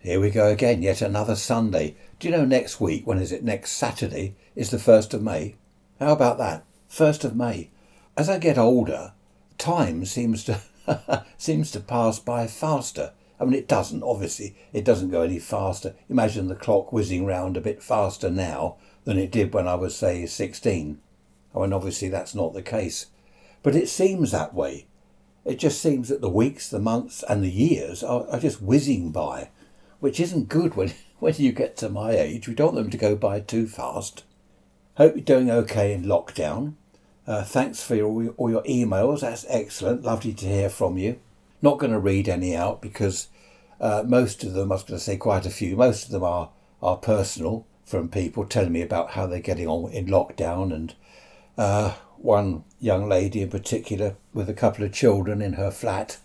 Here we go again, yet another Sunday. Do you know next week, when is it? Next Saturday is the 1st of May. How about that? 1st of May. As I get older, time seems to seems to pass by faster. I mean, it doesn't, obviously. It doesn't go any faster. Imagine the clock whizzing round a bit faster now than it did when I was, say, 16. I mean, obviously, that's not the case. But it seems that way. It just seems that the weeks, the months, and the years are, are just whizzing by, which isn't good when, when you get to my age. We don't want them to go by too fast. Hope you're doing okay in lockdown. Uh, thanks for your, all your emails. That's excellent. Lovely to hear from you. Not going to read any out because uh, most of them, I was going to say quite a few, most of them are, are personal from people telling me about how they're getting on in lockdown. And uh, one young lady in particular with a couple of children in her flat,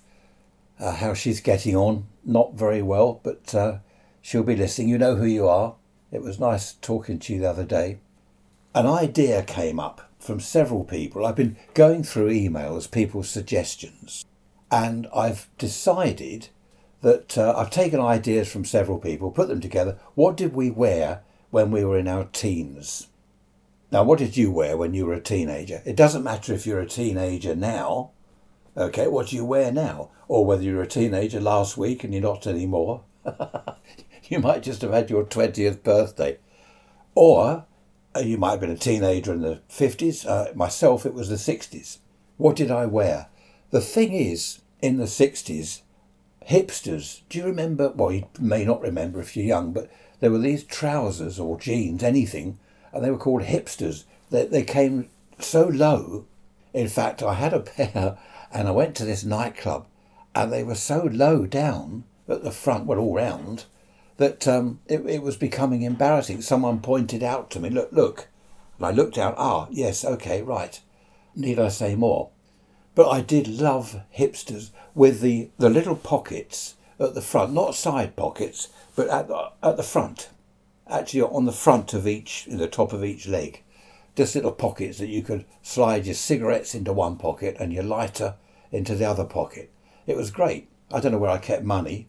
uh, how she's getting on. Not very well, but uh, she'll be listening. You know who you are. It was nice talking to you the other day. An idea came up from several people. I've been going through emails, people's suggestions and I've decided that uh, I've taken ideas from several people, put them together. What did we wear when we were in our teens? Now, what did you wear when you were a teenager? It doesn't matter if you're a teenager now. Okay, what do you wear now? Or whether you were a teenager last week and you're not anymore. you might just have had your 20th birthday. Or uh, you might have been a teenager in the 50s. Uh, myself, it was the 60s. What did I wear? The thing is, in the 60s, hipsters, do you remember? Well, you may not remember if you're young, but there were these trousers or jeans, anything, and they were called hipsters. They, they came so low. In fact, I had a pair and I went to this nightclub and they were so low down at the front, well, all round, that um, it, it was becoming embarrassing. Someone pointed out to me, look, look. And I looked out, ah, yes, okay, right. Need I say more? But I did love hipsters with the, the little pockets at the front, not side pockets, but at the, at the front. Actually, on the front of each, in the top of each leg. Just little pockets that you could slide your cigarettes into one pocket and your lighter into the other pocket. It was great. I don't know where I kept money.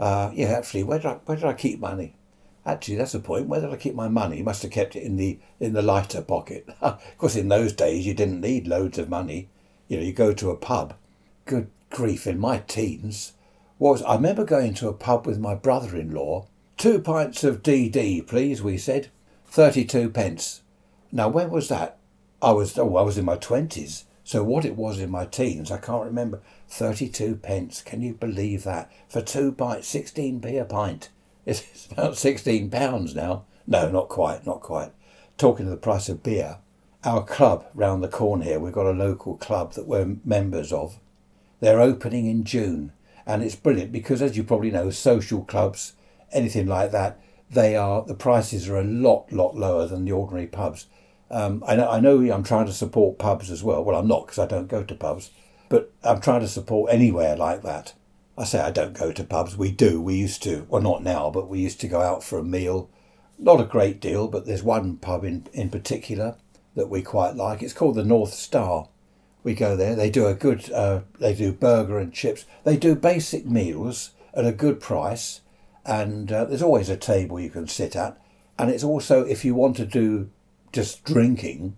Uh, yeah, actually, where did I where did I keep money? Actually, that's the point. Where did I keep my money? Must have kept it in the in the lighter pocket. of course, in those days, you didn't need loads of money. You know, you go to a pub. Good grief, in my teens, was I remember going to a pub with my brother-in-law. Two pints of DD, please, we said. Thirty-two pence. Now, when was that? I was oh, I was in my twenties. So what it was in my teens, I can't remember. Thirty-two pence. Can you believe that for two pints? Sixteen p a pint. It's about sixteen pounds now. No, not quite, not quite. Talking of the price of beer, our club round the corner here, we've got a local club that we're members of. They're opening in June, and it's brilliant because, as you probably know, social clubs, anything like that, they are the prices are a lot, lot lower than the ordinary pubs. Um, I know, I know, I'm trying to support pubs as well. Well, I'm not because I don't go to pubs, but I'm trying to support anywhere like that. I say I don't go to pubs. We do. We used to. Well, not now, but we used to go out for a meal. Not a great deal, but there's one pub in, in particular that we quite like. It's called the North Star. We go there. They do a good. Uh, they do burger and chips. They do basic meals at a good price, and uh, there's always a table you can sit at. And it's also if you want to do just drinking,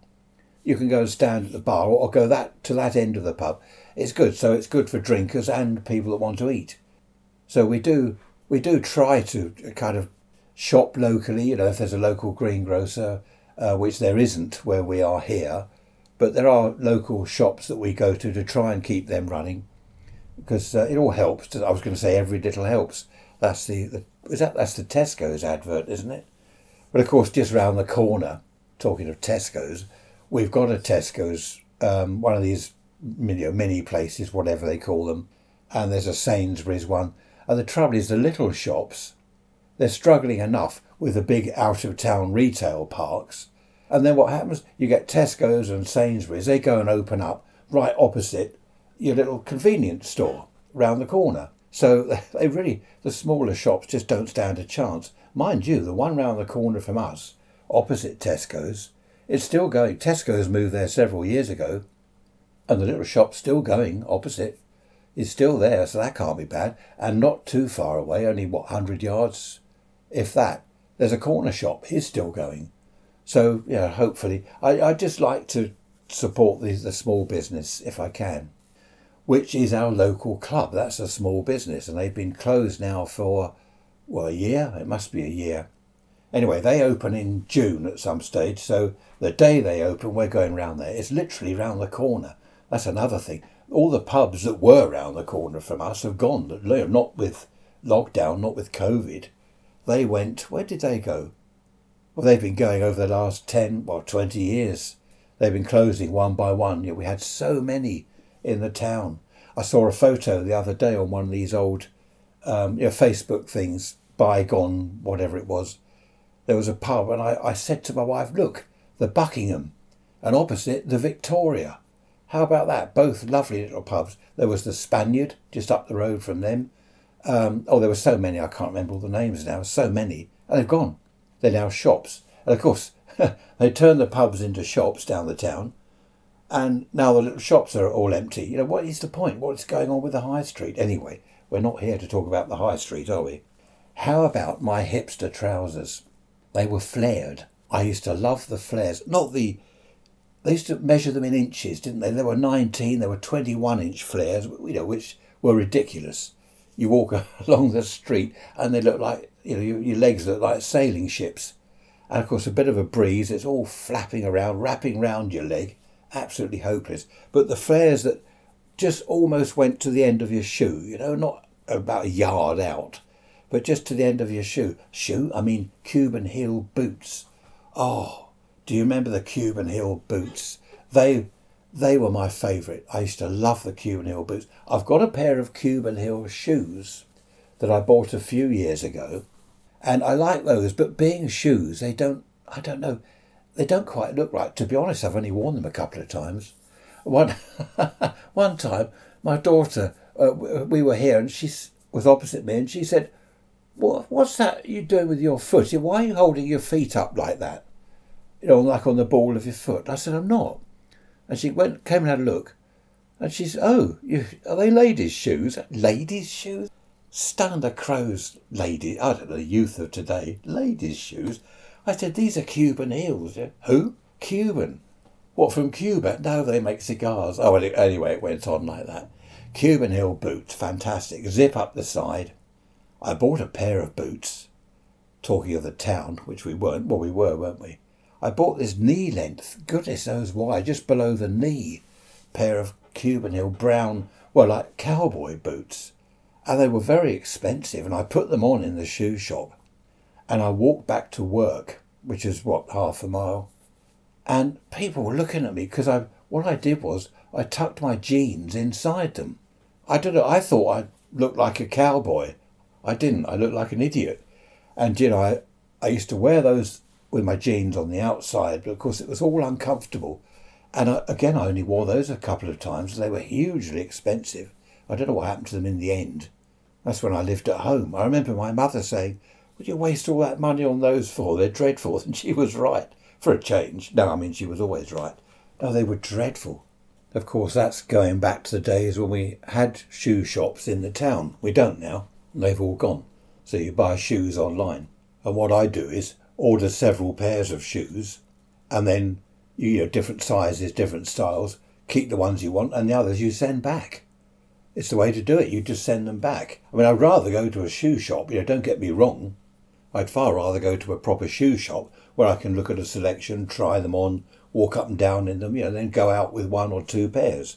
you can go and stand at the bar or go that to that end of the pub. It's good. So it's good for drinkers and people that want to eat. So we do we do try to kind of shop locally. You know, if there's a local greengrocer, uh, which there isn't where we are here. But there are local shops that we go to to try and keep them running because uh, it all helps. I was going to say every little helps. That's the, the is that that's the Tesco's advert, isn't it? But of course, just round the corner, talking of Tesco's, we've got a Tesco's, um, one of these you know, mini places, whatever they call them, and there's a Sainsbury's one. And the trouble is, the little shops, they're struggling enough with the big out of town retail parks and then what happens? You get Tesco's and Sainsbury's, they go and open up right opposite your little convenience store round the corner. So they really, the smaller shops just don't stand a chance. Mind you, the one round the corner from us, opposite Tesco's, it's still going. Tesco's moved there several years ago, and the little shop's still going opposite. is still there, so that can't be bad. And not too far away, only what, 100 yards, if that, there's a corner shop. He's still going. So, yeah, hopefully. I, I just like to support the, the small business if I can, which is our local club. That's a small business, and they've been closed now for, well, a year. It must be a year. Anyway, they open in June at some stage, so the day they open, we're going round there. It's literally round the corner. That's another thing. All the pubs that were round the corner from us have gone. Not with lockdown, not with COVID. They went, where did they go? Well, they've been going over the last 10, well, 20 years. They've been closing one by one. we had so many in the town. I saw a photo the other day on one of these old um, you know, Facebook things, bygone, whatever it was. There was a pub, and I, I said to my wife, Look, the Buckingham, and opposite the Victoria. How about that? Both lovely little pubs. There was the Spaniard just up the road from them. Um, oh, there were so many, I can't remember all the names now. So many. And they've gone. They're now shops. And of course, they turned the pubs into shops down the town. And now the little shops are all empty. You know, what is the point? What's going on with the high street? Anyway, we're not here to talk about the high street, are we? How about my hipster trousers? They were flared. I used to love the flares. Not the. They used to measure them in inches, didn't they? There were 19, there were 21 inch flares, you know, which were ridiculous. You walk along the street and they look like, you know, your, your legs look like sailing ships. And of course, a bit of a breeze, it's all flapping around, wrapping round your leg. Absolutely hopeless. But the flares that just almost went to the end of your shoe, you know, not about a yard out but just to the end of your shoe. Shoe? I mean Cuban heel boots. Oh, do you remember the Cuban heel boots? They they were my favourite. I used to love the Cuban heel boots. I've got a pair of Cuban heel shoes that I bought a few years ago, and I like those. But being shoes, they don't. I don't know. They don't quite look right. To be honest, I've only worn them a couple of times. One one time, my daughter, uh, we were here, and she was opposite me, and she said, what, what's that you doing with your foot? Why are you holding your feet up like that? You know, like on the ball of your foot. I said, I'm not. And she went, came and had a look. And she said, Oh, you, are they ladies' shoes? Ladies' shoes? Stand a crow's lady. I don't know, youth of today. Ladies' shoes? I said, These are Cuban heels. Who? Cuban. What, from Cuba? No, they make cigars. Oh, well, anyway, it went on like that. Cuban heel boots, fantastic. Zip up the side. I bought a pair of boots. Talking of the town, which we weren't, well, we were, weren't we? I bought this knee length, goodness knows why, just below the knee, pair of Cuban heel brown, well, like cowboy boots. And they were very expensive, and I put them on in the shoe shop. And I walked back to work, which is what, half a mile. And people were looking at me because I, what I did was I tucked my jeans inside them. I don't know, I thought I looked like a cowboy I didn't. I looked like an idiot. And, you know, I, I used to wear those with my jeans on the outside, but of course it was all uncomfortable. And I, again, I only wore those a couple of times. They were hugely expensive. I don't know what happened to them in the end. That's when I lived at home. I remember my mother saying, Would you waste all that money on those for? They're dreadful. And she was right, for a change. No, I mean, she was always right. No, they were dreadful. Of course, that's going back to the days when we had shoe shops in the town. We don't now. They've all gone. So you buy shoes online. And what I do is order several pairs of shoes and then you know different sizes, different styles, keep the ones you want and the others you send back. It's the way to do it. You just send them back. I mean, I'd rather go to a shoe shop, you know, don't get me wrong. I'd far rather go to a proper shoe shop where I can look at a selection, try them on, walk up and down in them, you know, then go out with one or two pairs.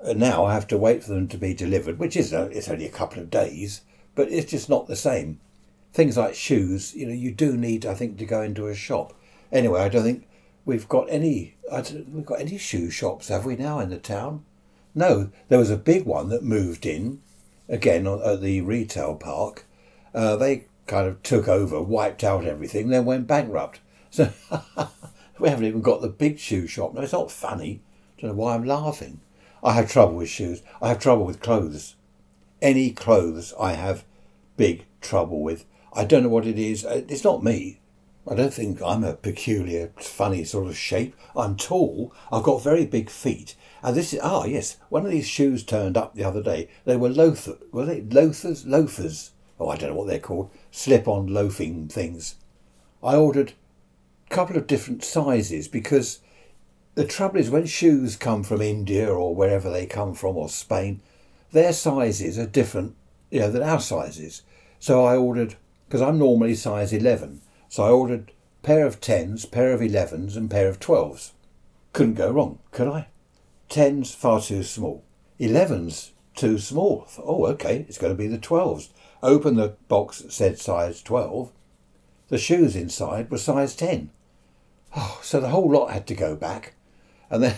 And now I have to wait for them to be delivered, which is a, it's only a couple of days but it's just not the same. Things like shoes, you know, you do need, I think, to go into a shop. Anyway, I don't think we've got any. we've got any shoe shops, have we now in the town? No, there was a big one that moved in, again at the retail park. Uh, they kind of took over, wiped out everything, then went bankrupt. So we haven't even got the big shoe shop. No, it's not funny. I Don't know why I'm laughing. I have trouble with shoes. I have trouble with clothes any clothes I have big trouble with. I don't know what it is. Uh, it's not me. I don't think I'm a peculiar, funny sort of shape. I'm tall. I've got very big feet. And this is ah yes, one of these shoes turned up the other day. They were loafer, were they loafers? Loafers. Oh, I don't know what they're called. Slip-on loafing things. I ordered a couple of different sizes because the trouble is when shoes come from India or wherever they come from or Spain, their sizes are different, you know, than our sizes. So I ordered because I'm normally size eleven. So I ordered pair of tens, pair of elevens, and pair of twelves. Couldn't go wrong, could I? Tens far too small. Elevens too small. Oh, okay, it's going to be the twelves. Open the box that said size twelve. The shoes inside were size ten. Oh, so the whole lot had to go back and then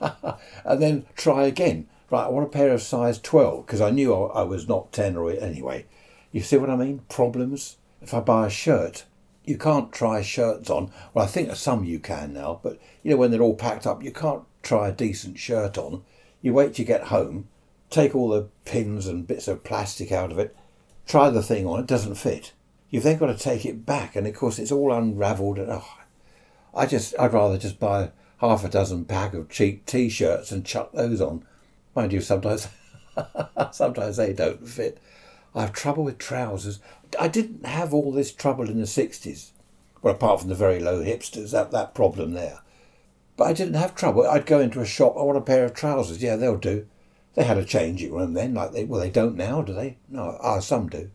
and then try again. Right, I want a pair of size 12 because I knew I, I was not 10 or anyway. You see what I mean? Problems. If I buy a shirt, you can't try shirts on. Well, I think some you can now, but you know when they're all packed up, you can't try a decent shirt on. You wait till you get home, take all the pins and bits of plastic out of it, try the thing on, it doesn't fit. You've then got to take it back, and of course it's all unravelled. And oh, I just, I'd rather just buy half a dozen pack of cheap t-shirts and chuck those on. Mind you, sometimes sometimes they don't fit. I have trouble with trousers. I didn't have all this trouble in the sixties. Well, apart from the very low hipsters, that that problem there. But I didn't have trouble. I'd go into a shop. I want a pair of trousers. Yeah, they'll do. They had a changing room then, like they well they don't now, do they? No, ah, some do.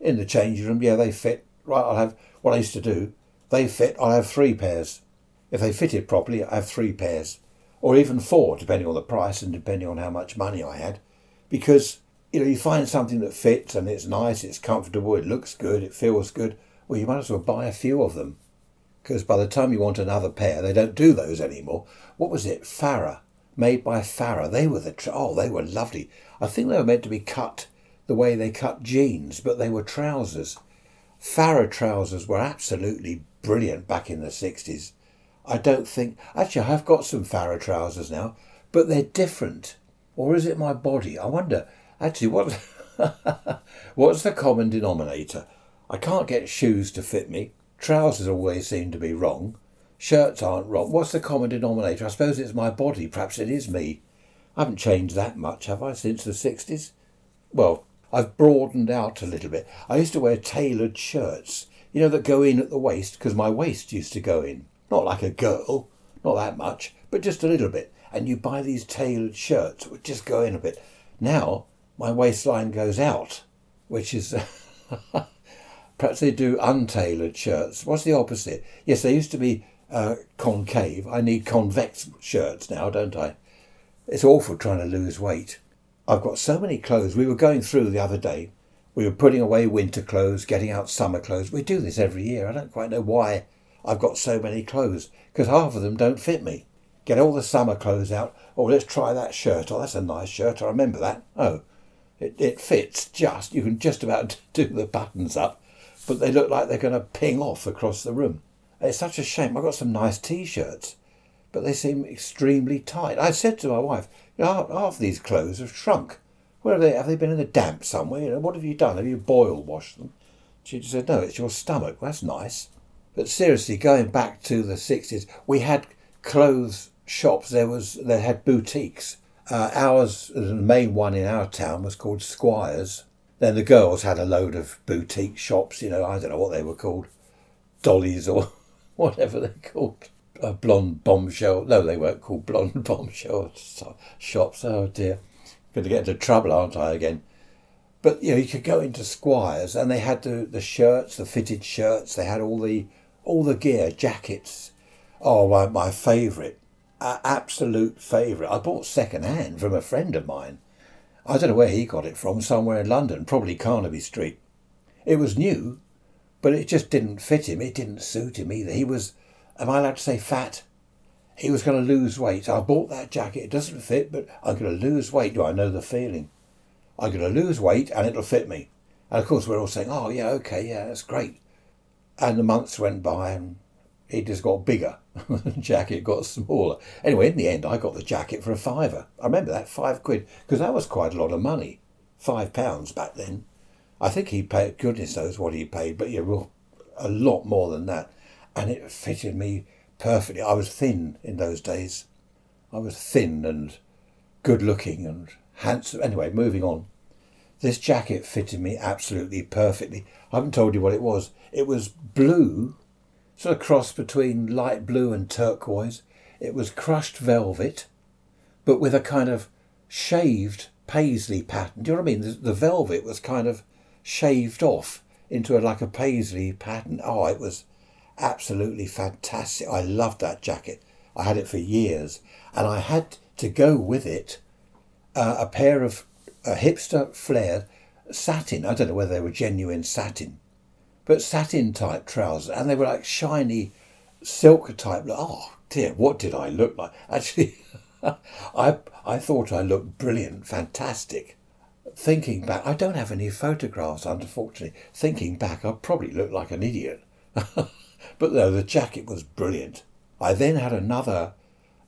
In the changing room, yeah, they fit. Right, I'll have what I used to do. They fit. I'll have three pairs. If they fitted properly, I have three pairs, or even four, depending on the price and depending on how much money I had. Because you know, you find something that fits and it's nice, it's comfortable, it looks good, it feels good. Well, you might as well buy a few of them, because by the time you want another pair, they don't do those anymore. What was it? Farah, made by Farah. They were the oh, they were lovely. I think they were meant to be cut the way they cut jeans, but they were trousers. Farah trousers were absolutely brilliant back in the sixties. I don't think. Actually, I've got some Farah trousers now, but they're different. Or is it my body? I wonder. Actually, what what's the common denominator? I can't get shoes to fit me. Trousers always seem to be wrong. Shirts aren't wrong. What's the common denominator? I suppose it's my body. Perhaps it is me. I haven't changed that much, have I, since the 60s? Well, I've broadened out a little bit. I used to wear tailored shirts, you know, that go in at the waist, because my waist used to go in. Not like a girl, not that much, but just a little bit. And you buy these tailored shirts which just go in a bit. Now my waistline goes out, which is perhaps they do untailored shirts. What's the opposite? Yes, they used to be uh, concave. I need convex shirts now, don't I? It's awful trying to lose weight. I've got so many clothes. We were going through the other day. We were putting away winter clothes, getting out summer clothes. We do this every year. I don't quite know why I've got so many clothes because half of them don't fit me. Get all the summer clothes out. Oh, let's try that shirt. Oh, that's a nice shirt. I remember that. Oh, it, it fits just. You can just about do the buttons up, but they look like they're going to ping off across the room. It's such a shame. I've got some nice t-shirts, but they seem extremely tight. I said to my wife, know, half these clothes have shrunk. Where have they? Have they been in the damp somewhere? You know, what have you done? Have you boil washed them? She just said, no, it's your stomach. That's nice. But seriously, going back to the 60s, we had clothes shops. There was they had boutiques. Uh, ours, the main one in our town, was called Squires. Then the girls had a load of boutique shops. You know, I don't know what they were called, Dollies or whatever they're called. A blonde bombshell. No, they weren't called blonde bombshell shops. Oh dear, going to get into trouble, aren't I again? But you know, you could go into Squires, and they had the the shirts, the fitted shirts. They had all the all the gear, jackets. Oh, my, my favourite, uh, absolute favourite. I bought second hand from a friend of mine. I don't know where he got it from, somewhere in London, probably Carnaby Street. It was new, but it just didn't fit him. It didn't suit him either. He was, am I allowed to say fat? He was going to lose weight. I bought that jacket. It doesn't fit, but I'm going to lose weight. Do I know the feeling? I'm going to lose weight and it'll fit me. And of course, we're all saying, oh, yeah, okay, yeah, that's great. And the months went by and it just got bigger. jacket got smaller. Anyway, in the end, I got the jacket for a fiver. I remember that, five quid, because that was quite a lot of money. Five pounds back then. I think he paid, goodness knows what he paid, but yeah, a lot more than that, and it fitted me perfectly. I was thin in those days. I was thin and good looking and handsome. Anyway, moving on. This jacket fitted me absolutely perfectly. I haven't told you what it was. It was blue, sort of cross between light blue and turquoise. It was crushed velvet, but with a kind of shaved paisley pattern. Do you know what I mean? The, the velvet was kind of shaved off into a, like a paisley pattern. Oh, it was absolutely fantastic. I loved that jacket. I had it for years, and I had to go with it uh, a pair of uh, hipster flared satin. I don't know whether they were genuine satin, but satin type trousers, and they were like shiny silk type. Oh dear, what did I look like? Actually, I I thought I looked brilliant, fantastic. Thinking back, I don't have any photographs, unfortunately. Thinking back, I probably looked like an idiot. but no, the jacket was brilliant. I then had another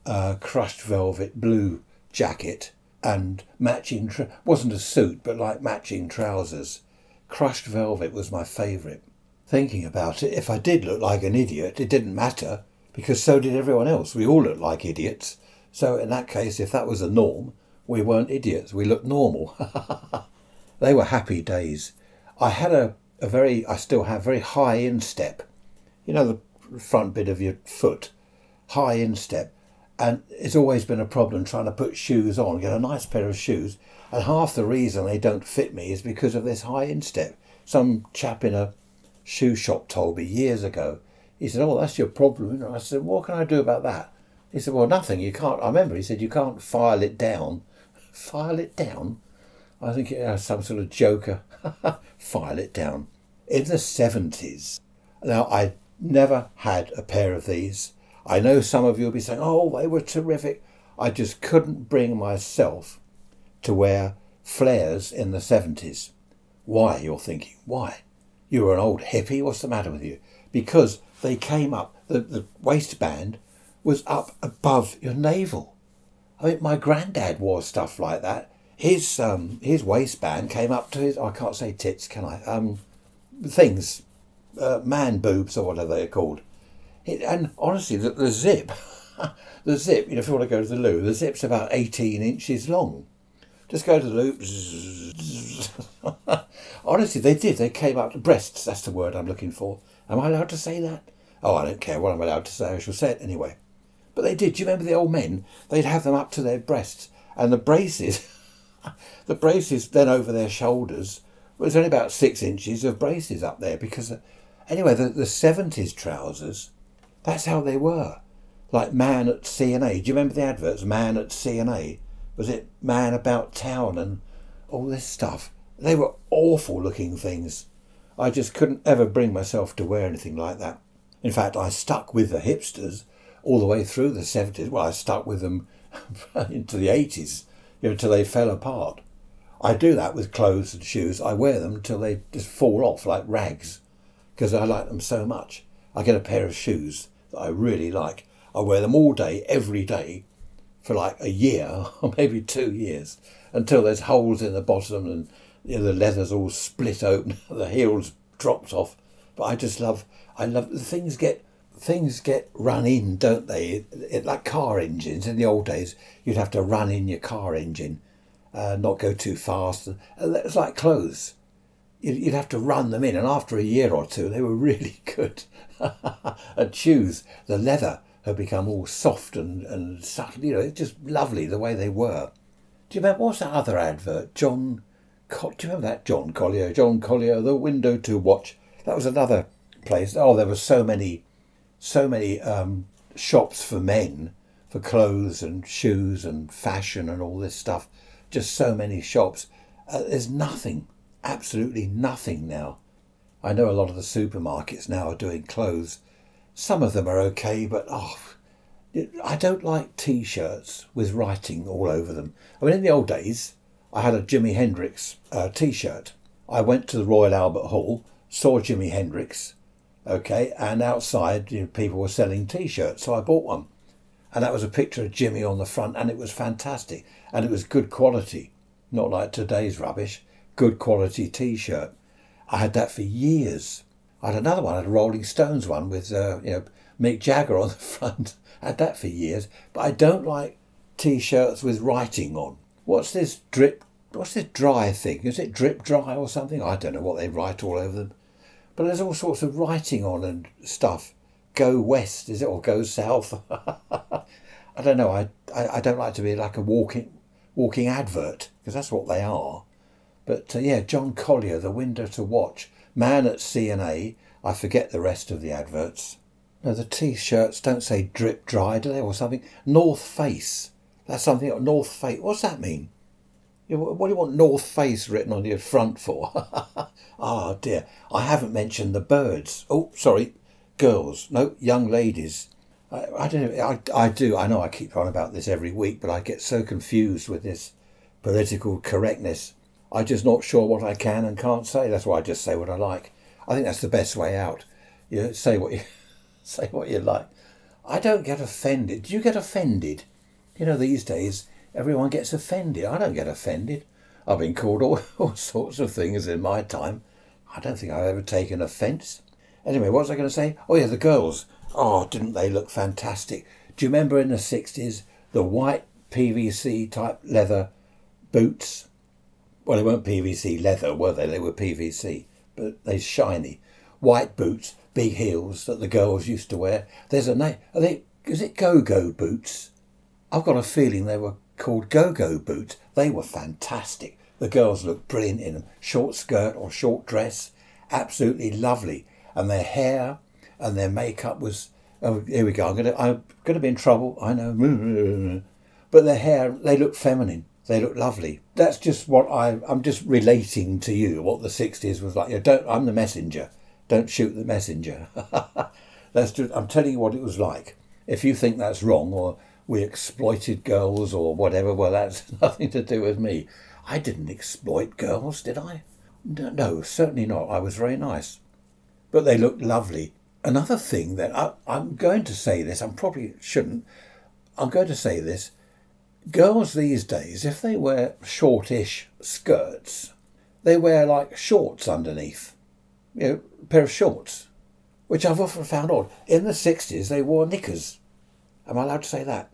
uh, crushed velvet blue jacket and matching, wasn't a suit, but like matching trousers. Crushed velvet was my favourite. Thinking about it, if I did look like an idiot, it didn't matter because so did everyone else. We all looked like idiots. So in that case, if that was a norm, we weren't idiots. We looked normal. they were happy days. I had a, a very, I still have very high instep. You know, the front bit of your foot, high instep. And it's always been a problem trying to put shoes on, get a nice pair of shoes. And half the reason they don't fit me is because of this high instep. Some chap in a shoe shop told me years ago. He said, Oh, that's your problem. I said, What can I do about that? He said, Well, nothing. You can't. I remember he said, You can't file it down. file it down? I think it has some sort of joker. file it down. In the 70s, now I never had a pair of these. I know some of you will be saying, Oh, they were terrific. I just couldn't bring myself to wear flares in the 70s. Why, you're thinking? Why? You were an old hippie? What's the matter with you? Because they came up, the, the waistband was up above your navel. I mean, my granddad wore stuff like that. His um, his waistband came up to his. I can't say tits, can I? Um, things, uh, man boobs or whatever they're called. It, and honestly, the, the zip, the zip. You know, if you want to go to the loo, the zip's about eighteen inches long. Just go to the loo. honestly, they did. They came up to breasts. That's the word I'm looking for. Am I allowed to say that? Oh, I don't care what I'm allowed to say. I shall say it anyway. But they did. Do you remember the old men? They'd have them up to their breasts, and the braces, the braces then over their shoulders. Well, there's only about six inches of braces up there because, anyway, the, the 70s trousers, that's how they were. Like man at C&A. Do you remember the adverts? Man at C&A. Was it man about town and all this stuff? They were awful looking things. I just couldn't ever bring myself to wear anything like that. In fact, I stuck with the hipsters all the way through the 70s. Well, I stuck with them into the 80s, you know, until they fell apart. I do that with clothes and shoes. I wear them until they just fall off like rags because I like them so much. I get a pair of shoes that I really like. I wear them all day, every day, for like a year or maybe two years until there's holes in the bottom and you know, the leather's all split open, the heels dropped off. But I just love, I love things get things get run in, don't they? It, it, like car engines in the old days, you'd have to run in your car engine, uh, not go too fast. And it's like clothes. You'd, have to run them in, and after a year or two, they were really good. and shoes, the leather had become all soft and, and subtle. You know, it's just lovely the way they were. Do you remember what's that other advert? John, do you remember that John Collier? John Collier, the window to watch. That was another place. Oh, there were so many so many um, shops for men for clothes and shoes and fashion and all this stuff. Just so many shops. Uh, there's nothing, absolutely nothing now. I know a lot of the supermarkets now are doing clothes. Some of them are okay, but oh, I don't like t shirts with writing all over them. I mean, in the old days, I had a Jimi Hendrix uh, t shirt. I went to the Royal Albert Hall, saw Jimi Hendrix, Okay, and outside you know, people were selling T-shirts, so I bought one, and that was a picture of Jimi on the front, and it was fantastic, and it was good quality, not like today's rubbish. Good quality T-shirt. I had that for years. I had another one, I had a Rolling Stones one with uh, you know Mick Jagger on the front. I had that for years, but I don't like t-shirts with writing on. What's this drip? What's this dry thing? Is it drip dry or something? I don't know what they write all over them. But there's all sorts of writing on and stuff. Go west, is it, or go south? I don't know. I, I, I don't like to be like a walking walking advert because that's what they are. But uh, yeah, John Collier, The Window to Watch, Man at C&A. I forget the rest of the adverts. No, the t-shirts don't say drip dry, do they, or something? North Face. That's something. North Face. What's that mean? What do you want North Face written on your front for? oh dear, I haven't mentioned the birds. Oh, sorry, girls. No, young ladies. I, I don't know. I, I do. I know I keep on about this every week, but I get so confused with this political correctness. I'm just not sure what I can and can't say. That's why I just say what I like. I think that's the best way out. You say what you say what you like. I don't get offended. Do you get offended? You know, these days everyone gets offended. I don't get offended. I've been called all, all sorts of things in my time. I don't think I've ever taken offence. Anyway, what was I going to say? Oh, yeah, the girls. Oh, didn't they look fantastic? Do you remember in the 60s the white PVC type leather boots? Well, they weren't PVC leather, were they? They were PVC, but they're shiny. White boots, big heels that the girls used to wear. There's a name. Are they? Is it go-go boots? I've got a feeling they were called go-go boots. They were fantastic. The girls looked brilliant in them. Short skirt or short dress, absolutely lovely. And their hair and their makeup was. Oh, here we go. I'm gonna. I'm gonna be in trouble. I know. But their hair, they look feminine. They look lovely. That's just what I. I'm just relating to you what the '60s was like. You know, don't. I'm the messenger. Don't shoot the messenger. that's just. I'm telling you what it was like. If you think that's wrong or we exploited girls or whatever, well, that's nothing to do with me. I didn't exploit girls, did I? No, certainly not. I was very nice. But they looked lovely. Another thing that I, I'm going to say this, I probably shouldn't. I'm going to say this. Girls these days, if they wear shortish skirts, they wear like shorts underneath. You know, a pair of shorts, which I've often found odd. In the 60s, they wore knickers. Am I allowed to say that?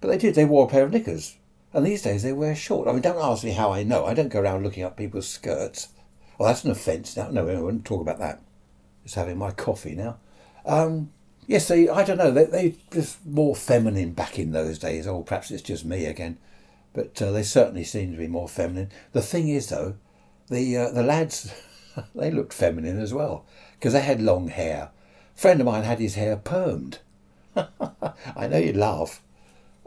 But they did. They wore a pair of knickers. And these days they wear short. I mean, don't ask me how I know. I don't go around looking up people's skirts. Well, that's an offence now. No, I won't talk about that. Just having my coffee now. Um, yes, they, I don't know. They, they just more feminine back in those days. Or perhaps it's just me again. But uh, they certainly seem to be more feminine. The thing is, though, the, uh, the lads, they looked feminine as well. Because they had long hair. A friend of mine had his hair permed. I know you'd laugh.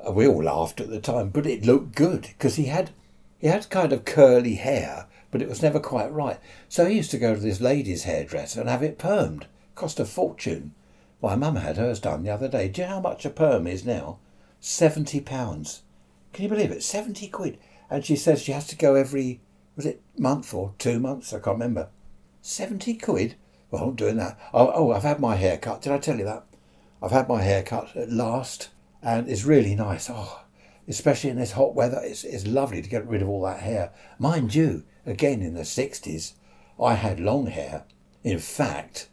Uh, we all laughed at the time, but it looked good because he had he had kind of curly hair, but it was never quite right. So he used to go to this lady's hairdresser and have it permed. Cost a fortune. My mum had hers done the other day. Do you know how much a perm is now? Seventy pounds. Can you believe it? Seventy quid. And she says she has to go every was it month or two months? I can't remember. Seventy quid. Well, I'm doing that. Oh, oh, I've had my hair cut. Did I tell you that? I've had my hair cut at last and it's really nice. Oh, especially in this hot weather, it's, it's lovely to get rid of all that hair. Mind you, again in the 60s, I had long hair. In fact,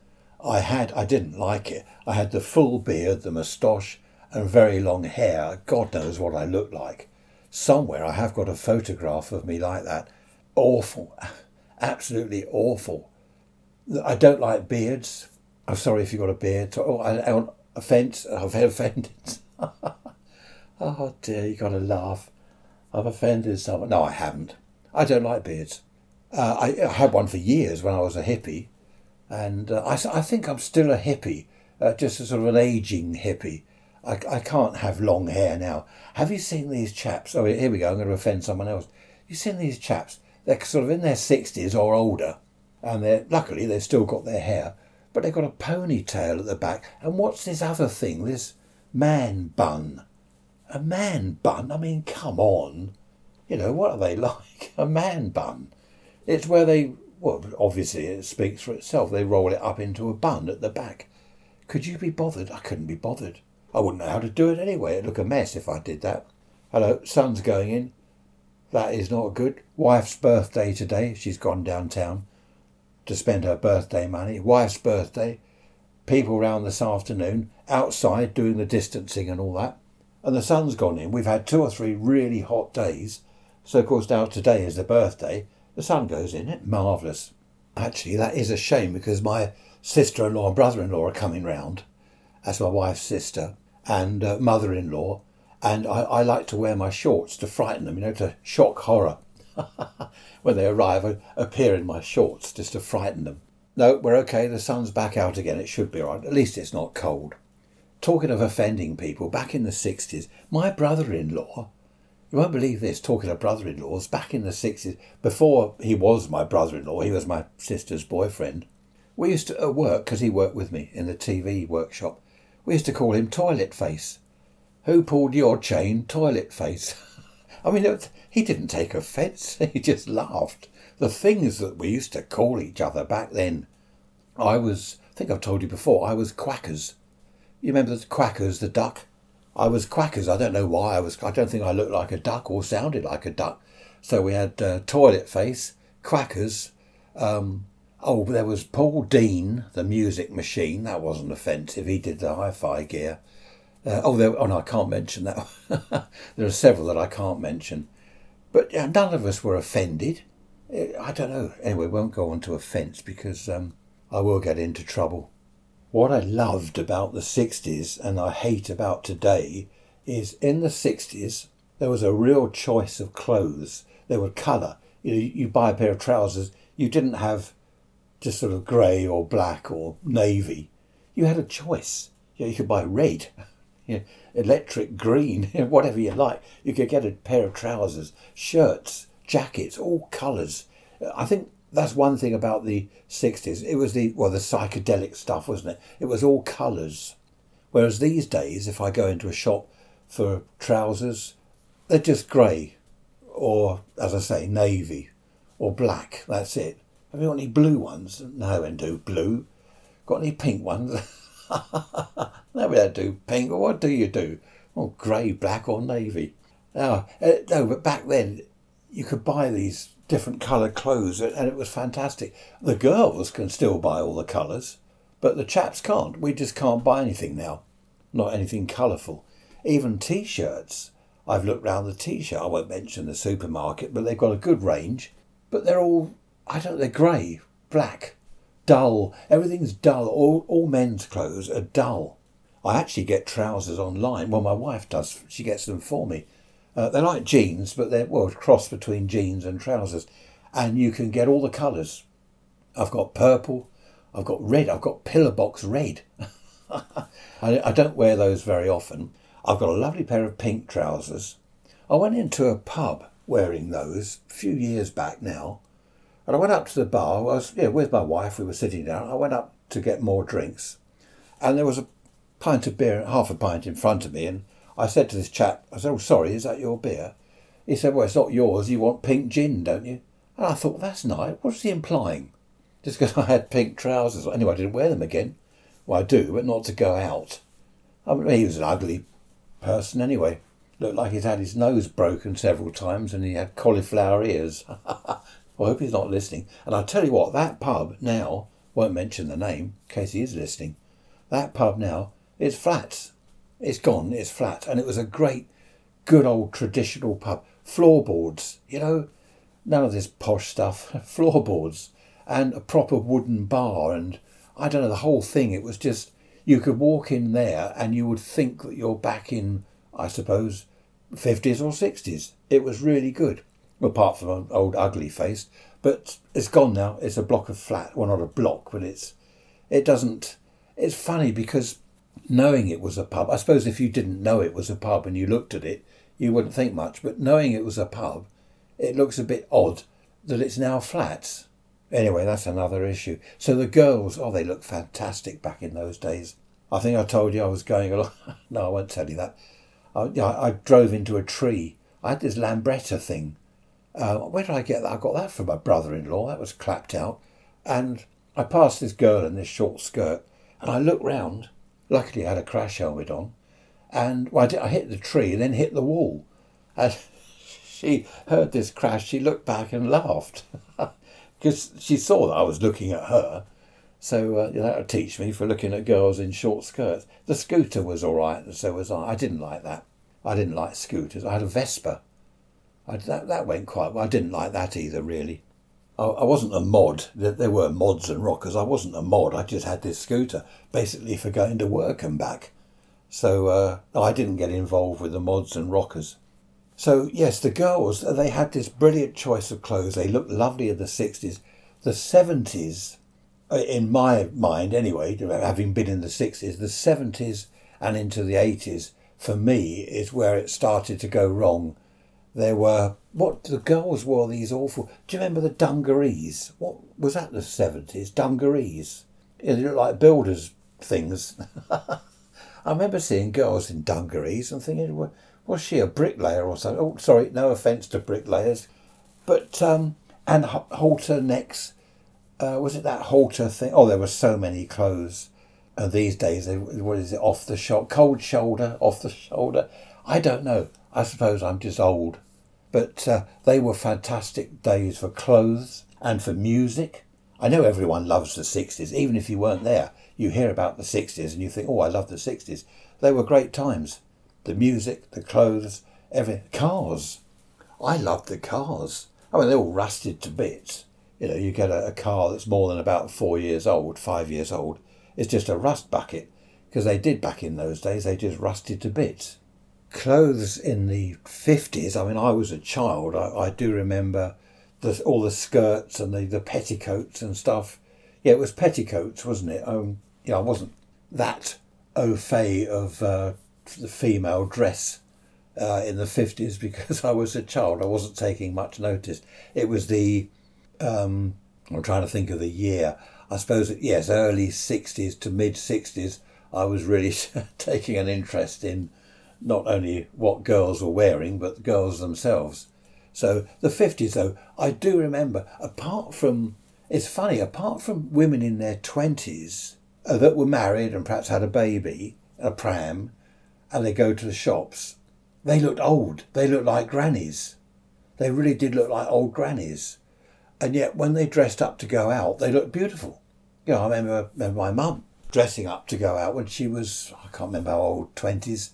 I had, I didn't like it. I had the full beard, the moustache, and very long hair. God knows what I looked like. Somewhere I have got a photograph of me like that. Awful. Absolutely awful. I don't like beards. I'm sorry if you've got a beard. Oh, I, I offence. I've offended. oh dear, you got to laugh. I've offended someone. No, I haven't. I don't like beards. Uh, I, I, had one for years when I was a hippie, and uh, I, I think I'm still a hippie, uh, just a sort of an aging hippie. I, I can't have long hair now. Have you seen these chaps? Oh, here we go. I'm going to offend someone else. You seen these chaps? They're sort of in their sixties or older, and they're luckily they've still got their hair, but they've got a ponytail at the back. And what's this other thing? This man bun. A man bun? I mean, come on. You know, what are they like? A man bun. It's where they, well, obviously it speaks for itself. They roll it up into a bun at the back. Could you be bothered? I couldn't be bothered. I wouldn't know how to do it anyway. It'd look a mess if I did that. Hello, sun's going in. That is not good. Wife's birthday today. She's gone downtown to spend her birthday money, wife's birthday, people round this afternoon, outside doing the distancing and all that. And the sun's gone in. We've had two or three really hot days. So, of course, now today is the birthday. The sun goes in. It marvellous. Actually, that is a shame because my sister in law and brother in law are coming round. That's my wife's sister and uh, mother in law. And I, I like to wear my shorts to frighten them, you know, to shock horror. when they arrive, I appear in my shorts just to frighten them. No, we're okay. The sun's back out again. It should be all right. At least it's not cold. Talking of offending people, back in the 60s, my brother in law, you won't believe this, talking of brother in laws, back in the 60s, before he was my brother in law, he was my sister's boyfriend. We used to, at work, because he worked with me in the TV workshop, we used to call him Toilet Face. Who pulled your chain, Toilet Face? I mean, he didn't take offence, he just laughed. The things that we used to call each other back then. I was, I think I've told you before, I was Quackers. You remember the Quackers, the duck? I was Quackers. I don't know why I was. I don't think I looked like a duck or sounded like a duck. So we had uh, Toilet Face, Quackers. Um, oh, there was Paul Dean, the music machine. That wasn't offensive. He did the hi-fi gear. Uh, oh, there, oh no, I can't mention that. there are several that I can't mention. But none of us were offended. Uh, I don't know. Anyway, won't go on to offence because um, I will get into trouble. What I loved about the 60s and I hate about today is in the 60s, there was a real choice of clothes. There were colour. You, know, you buy a pair of trousers, you didn't have just sort of grey or black or navy. You had a choice. You, know, you could buy red, you know, electric green, whatever you like. You could get a pair of trousers, shirts, jackets, all colours. I think that's one thing about the 60s. It was the, well, the psychedelic stuff, wasn't it? It was all colours. Whereas these days, if I go into a shop for trousers, they're just grey or, as I say, navy or black. That's it. Have you got any blue ones? No, don't do blue. Got any pink ones? no, we don't do pink. What do you do? Oh, grey, black, or navy. Now, uh, no, but back then, you could buy these different coloured clothes, and it was fantastic. The girls can still buy all the colours, but the chaps can't. We just can't buy anything now, not anything colourful. Even t shirts. I've looked round the t shirt, I won't mention the supermarket, but they've got a good range, but they're all, I don't they're grey, black, dull. Everything's dull. All, all men's clothes are dull. I actually get trousers online. Well, my wife does. She gets them for me. Uh, they're like jeans, but they're well a cross between jeans and trousers, and you can get all the colours. I've got purple, I've got red, I've got pillar box red. I, I don't wear those very often. I've got a lovely pair of pink trousers. I went into a pub wearing those a few years back now, and I went up to the bar. I was yeah, with my wife. We were sitting down. I went up to get more drinks, and there was a pint of beer, half a pint in front of me, and I said to this chap, I said, oh, sorry, is that your beer? He said, well, it's not yours. You want pink gin, don't you? And I thought, that's nice. What's he implying? Just because I had pink trousers. Anyway, I didn't wear them again. Well, I do, but not to go out. I mean, he was an ugly person anyway. Looked like he'd had his nose broken several times and he had cauliflower ears. I hope he's not listening. And I'll tell you what, that pub now, won't mention the name in case he is listening, that pub now is flats. It's gone, it's flat. And it was a great, good old traditional pub. Floorboards, you know, none of this posh stuff. Floorboards and a proper wooden bar. And I don't know, the whole thing, it was just, you could walk in there and you would think that you're back in, I suppose, 50s or 60s. It was really good, apart from an old ugly face. But it's gone now. It's a block of flat. Well, not a block, but it's, it doesn't, it's funny because knowing it was a pub, I suppose if you didn't know it was a pub and you looked at it, you wouldn't think much. But knowing it was a pub, it looks a bit odd that it's now flats. Anyway, that's another issue. So the girls, oh, they look fantastic back in those days. I think I told you I was going along. no, I won't tell you that. I, I drove into a tree. I had this Lambretta thing. Uh, where did I get that? I got that from my brother-in-law. That was clapped out. And I passed this girl in this short skirt, and I looked round, Luckily, I had a crash helmet on, and well, I, hit the tree and then hit the wall. And she heard this crash. She looked back and laughed. because she saw that I was looking at her. So uh, that would teach me for looking at girls in short skirts. The scooter was all right, and so was I. I didn't like that. I didn't like scooters. I had a Vespa. I, that, that went quite well. I didn't like that either, really. I, wasn't a mod. There, there were mods and rockers. I wasn't a mod. I just had this scooter, basically for going to work and back. So uh, I didn't get involved with the mods and rockers. So yes, the girls they had this brilliant choice of clothes. They looked lovely in the sixties. The seventies uh, in my mind anyway, having been in the 60s, the 70s and into the 80s, for me, is where it started to go wrong. There were, what, the girls wore these awful, do you remember the dungarees? What was that the 70s? Dungarees. They looked like builders' things. I remember seeing girls in dungarees and thinking, was she a bricklayer or something? Oh, sorry, no offence to bricklayers. But, um, and halter necks uh, was it that halter thing? Oh, there were so many clothes. And these days, what is it? Off the shoulder, cold shoulder, off the shoulder. I don't know. I suppose I'm just old. But uh, they were fantastic days for clothes and for music. I know everyone loves the 60s, even if you weren't there. You hear about the 60s and you think, oh, I love the 60s. They were great times. The music, the clothes, every Cars. I loved the cars. I mean, they're all rusted to bits you know, you get a, a car that's more than about four years old, five years old, it's just a rust bucket because they did back in those days, they just rusted to bits. Clothes in the 50s, I mean, I was a child, I, I do remember the, all the skirts and the, the petticoats and stuff. Yeah, it was petticoats, wasn't it? Um, know, I wasn't that au fait of uh, the female dress uh, in the 50s because I was a child. I wasn't taking much notice. It was the um, I'm trying to think of the year. I suppose, yes, early 60s to mid 60s, I was really taking an interest in not only what girls were wearing, but the girls themselves. So the 50s, though, I do remember, apart from, it's funny, apart from women in their 20s uh, that were married and perhaps had a baby, a pram, and they go to the shops, they looked old. They looked like grannies. They really did look like old grannies and yet when they dressed up to go out, they looked beautiful. You know, I remember, remember my mum dressing up to go out when she was, I can't remember how old, 20s,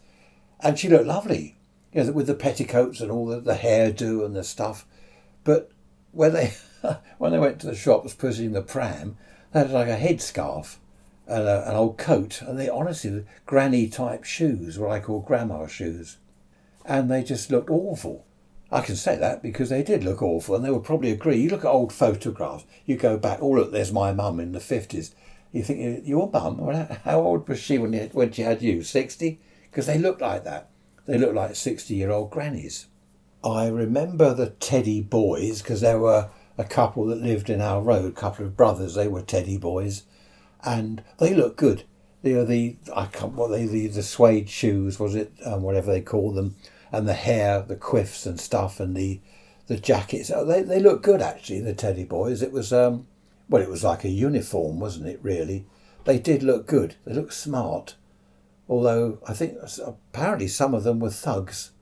and she looked lovely, you know, with the petticoats and all the, the hairdo and the stuff. But when they, when they went to the shops pushing the pram, they had like a headscarf and a, an old coat, and they honestly, granny type shoes, what I call grandma shoes. And they just looked awful. I can say that because they did look awful and they would probably agree. You look at old photographs, you go back, oh, look, there's my mum in the 50s. You think, your mum? How old was she when, when she had you? 60? Because they look like that. They look like 60 year old grannies. I remember the Teddy boys because there were a couple that lived in our road, a couple of brothers, they were Teddy boys, and they looked good. The the I can't what they the, the suede shoes was it um, whatever they call them and the hair, the quiffs and stuff, and the the jackets. Oh, they they look good actually. The Teddy Boys. It was um, well, it was like a uniform, wasn't it? Really, they did look good. They looked smart. Although I think apparently some of them were thugs.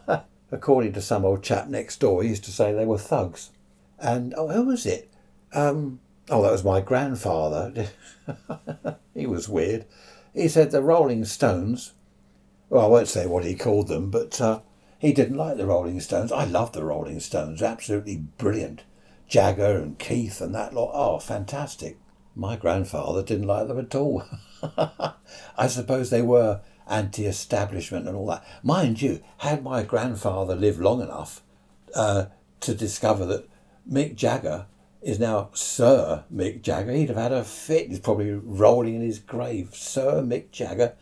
According to some old chap next door, he used to say they were thugs. And oh, who was it? Um, oh, that was my grandfather. he was weird. He said the Rolling Stones well, I won't say what he called them, but uh, he didn't like the Rolling Stones. I love the Rolling Stones, absolutely brilliant. Jagger and Keith and that lot, oh, fantastic. My grandfather didn't like them at all. I suppose they were anti establishment and all that. Mind you, had my grandfather lived long enough uh, to discover that Mick Jagger is now Sir Mick Jagger, he'd have had a fit. He's probably rolling in his grave. Sir Mick Jagger.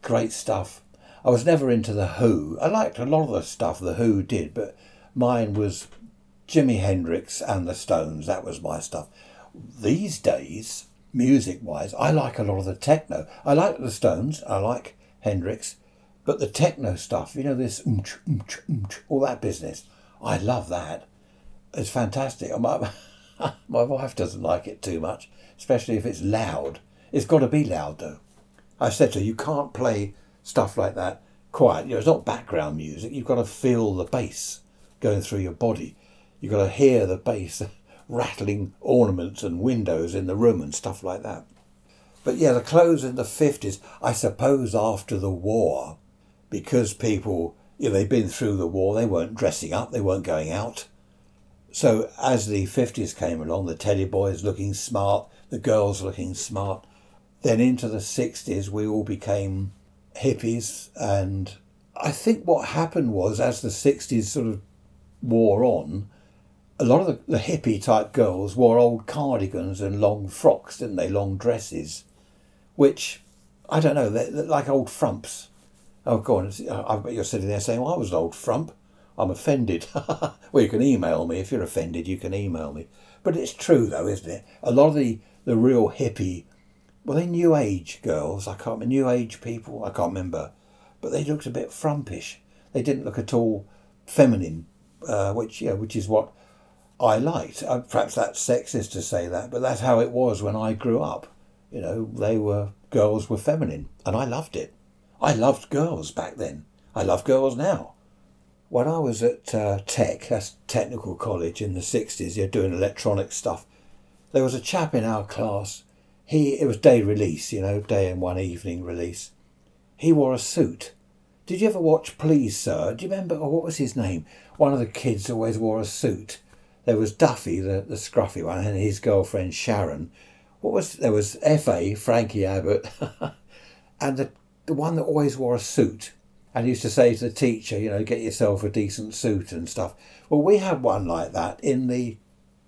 Great stuff. I was never into the Who. I liked a lot of the stuff the Who did, but mine was Jimi Hendrix and the Stones. That was my stuff. These days, music wise, I like a lot of the techno. I like the Stones, I like Hendrix, but the techno stuff, you know, this umch, umch, umch, all that business, I love that. It's fantastic. My, my wife doesn't like it too much, especially if it's loud. It's got to be loud though. I said to her, you can't play stuff like that quiet. You know, it's not background music. You've got to feel the bass going through your body. You've got to hear the bass rattling ornaments and windows in the room and stuff like that. But yeah, the clothes in the 50s, I suppose after the war, because people, you know, they'd been through the war, they weren't dressing up, they weren't going out. So as the 50s came along, the teddy boys looking smart, the girls looking smart, then into the 60s, we all became hippies. And I think what happened was, as the 60s sort of wore on, a lot of the, the hippie type girls wore old cardigans and long frocks, didn't they? Long dresses, which I don't know, they're, they're like old frumps. Oh, go on. I bet you're sitting there saying, well, I was an old frump. I'm offended. well, you can email me. If you're offended, you can email me. But it's true, though, isn't it? A lot of the, the real hippie, well, they New Age girls. I can't remember. New Age people. I can't remember. But they looked a bit frumpish. They didn't look at all feminine, uh, which, yeah, which is what I liked. Uh, perhaps that's sexist to say that, but that's how it was when I grew up. You know, they were girls were feminine, and I loved it. I loved girls back then. I love girls now. When I was at uh, Tech, that's technical college in the sixties, you're doing electronic stuff. There was a chap in our class. He it was day release, you know, day and one evening release. He wore a suit. Did you ever watch Please Sir? Do you remember? Or what was his name? One of the kids always wore a suit there was Duffy, the, the scruffy one, and his girlfriend Sharon. What was there was F.A. Frankie Abbott, and the the one that always wore a suit and used to say to the teacher, you know, get yourself a decent suit and stuff. Well, we had one like that in the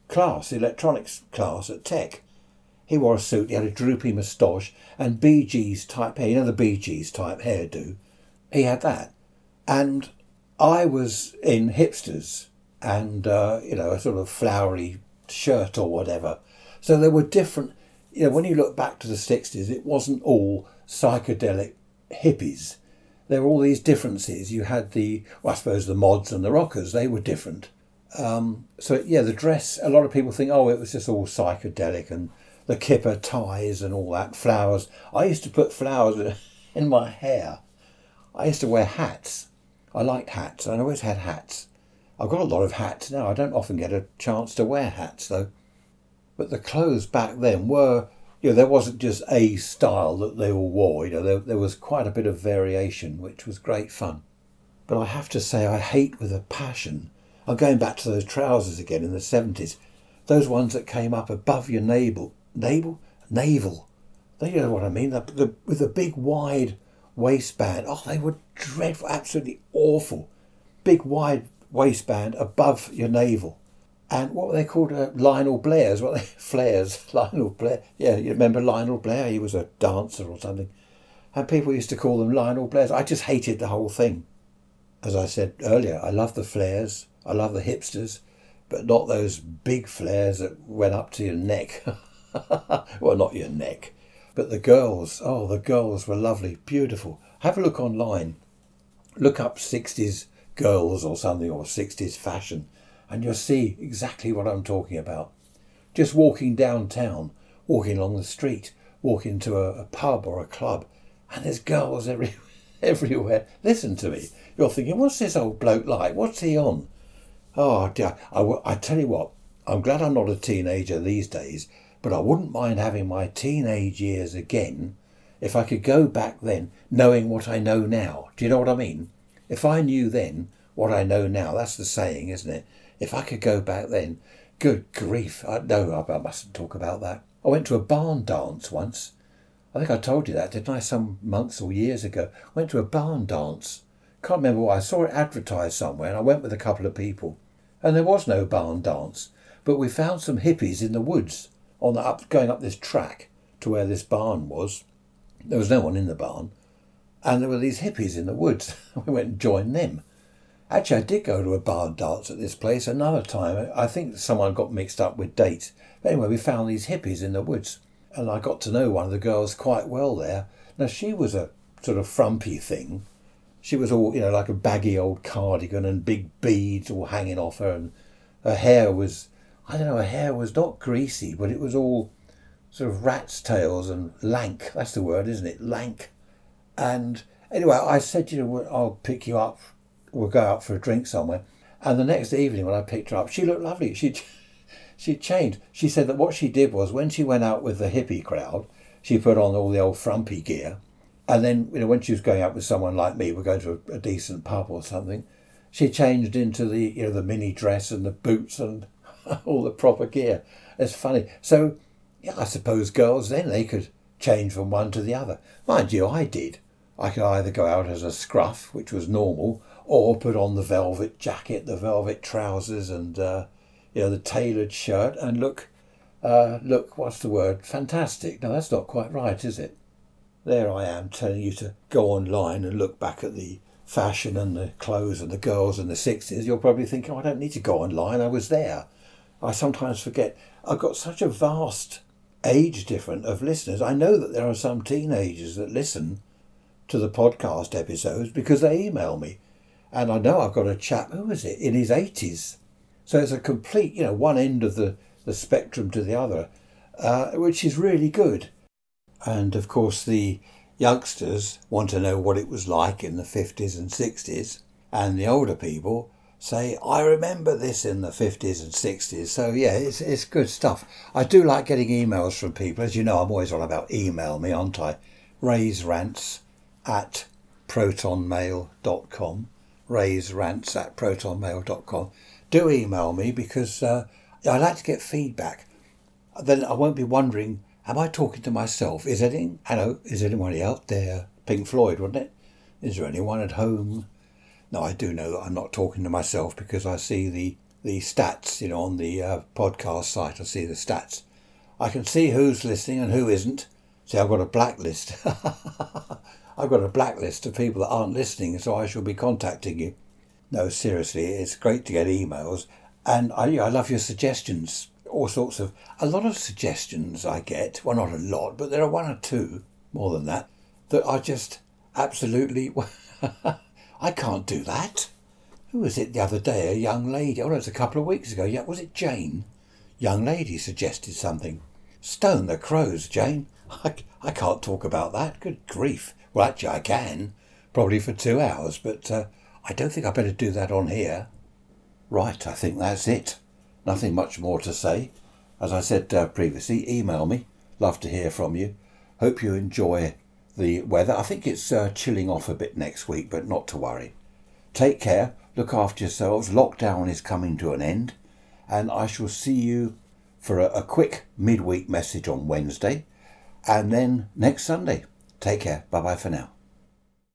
class, the electronics class at Tech. He wore a suit, he had a droopy moustache and Gees type hair, you know, the Gees type hairdo. He had that. And I was in hipsters and uh, you know a sort of flowery shirt or whatever. So there were different. You know, when you look back to the sixties, it wasn't all psychedelic hippies. There were all these differences. You had the, well, I suppose, the mods and the rockers. They were different. Um, so yeah, the dress. A lot of people think, oh, it was just all psychedelic and the kipper ties and all that flowers. I used to put flowers in my hair. I used to wear hats. I liked hats. I always had hats. I've got a lot of hats now. I don't often get a chance to wear hats though. But the clothes back then were, you know, there wasn't just a style that they all wore. You know, there, there was quite a bit of variation, which was great fun. But I have to say, I hate with a passion. I'm going back to those trousers again in the 70s. Those ones that came up above your navel. Navel? Navel. They know what I mean. The, the, with the big wide waistband. Oh, they were dreadful, absolutely awful. Big wide waistband above your navel. And what were they called? Uh, Lionel Blair's, what they flares? Lionel Blair. Yeah, you remember Lionel Blair? He was a dancer or something. And people used to call them Lionel Blairs. I just hated the whole thing. As I said earlier, I love the flares, I love the hipsters, but not those big flares that went up to your neck. well, not your neck. But the girls, oh, the girls were lovely, beautiful. Have a look online. Look up 60s girls or something or 60s fashion, and you'll see exactly what I'm talking about. Just walking downtown, walking along the street, walking to a, a pub or a club, and there's girls every, everywhere. Listen to me. You're thinking, what's this old bloke like? What's he on? Oh, dear. I, I tell you what, I'm glad I'm not a teenager these days, but I wouldn't mind having my teenage years again if I could go back then knowing what I know now. Do you know what I mean? If I knew then what I know now, that's the saying, isn't it? If I could go back then, good grief, I, no, I, mustn't talk about that. I went to a barn dance once. I think I told you that, didn't I, some months or years ago? Went to a barn dance. Can't remember why. I saw it advertised somewhere and I went with a couple of people. And there was no barn dance, but we found some hippies in the woods on the up going up this track to where this barn was. There was no one in the barn and there were these hippies in the woods. we went and joined them. Actually, I did go to a bar dance at this place another time. I think someone got mixed up with dates. But anyway, we found these hippies in the woods, and I got to know one of the girls quite well there. Now, she was a sort of frumpy thing. She was all, you know, like a baggy old cardigan and big beads all hanging off her, and her hair was, I don't know, her hair was not greasy, but it was all sort of rat's tails and lank. That's the word, isn't it? Lank. And anyway, I said, you know, I'll pick you up. We'll go out for a drink somewhere. And the next evening when I picked her up, she looked lovely. She she changed. She said that what she did was when she went out with the hippie crowd, she put on all the old frumpy gear. And then, you know, when she was going out with someone like me, we're going to a, a decent pub or something, she changed into the, you know, the mini dress and the boots and all the proper gear. It's funny. So, yeah, I suppose girls then they could change from one to the other. Mind you, I did. I could either go out as a scruff, which was normal, or put on the velvet jacket, the velvet trousers, and uh, you know the tailored shirt, and look, uh, look, what's the word? Fantastic. No, that's not quite right, is it? There I am telling you to go online and look back at the fashion and the clothes and the girls in the sixties. You're probably thinking, oh, I don't need to go online. I was there. I sometimes forget. I've got such a vast age different of listeners. I know that there are some teenagers that listen to the podcast episodes because they email me. And I know I've got a chap, who is it, in his 80s. So it's a complete, you know, one end of the, the spectrum to the other, uh, which is really good. And of course, the youngsters want to know what it was like in the 50s and 60s. And the older people say, I remember this in the 50s and 60s. So, yeah, it's, it's good stuff. I do like getting emails from people. As you know, I'm always on about email me, aren't I? Raise rants at protonmail.com. Raise rants at protonmail.com. Do email me because uh, I like to get feedback. Then I won't be wondering, am I talking to myself? Is anything, hello, is anybody out there? Pink Floyd, wasn't it? Is there anyone at home? No, I do know that I'm not talking to myself because I see the, the stats, you know, on the uh, podcast site. I see the stats. I can see who's listening and who isn't. See, I've got a blacklist. I've got a blacklist of people that aren't listening, so I shall be contacting you. No, seriously, it's great to get emails, and I, I love your suggestions. All sorts of, a lot of suggestions I get. Well, not a lot, but there are one or two, more than that, that are just absolutely. I can't do that. Who was it the other day? A young lady. Oh, it was a couple of weeks ago. Yeah, was it Jane? Young lady suggested something. Stone the crows, Jane. I, I can't talk about that. Good grief. Well, actually, I can, probably for two hours, but uh, I don't think I'd better do that on here. Right, I think that's it. Nothing much more to say. As I said uh, previously, email me. Love to hear from you. Hope you enjoy the weather. I think it's uh, chilling off a bit next week, but not to worry. Take care, look after yourselves. Lockdown is coming to an end, and I shall see you for a, a quick midweek message on Wednesday and then next Sunday. Take care. Bye bye for now.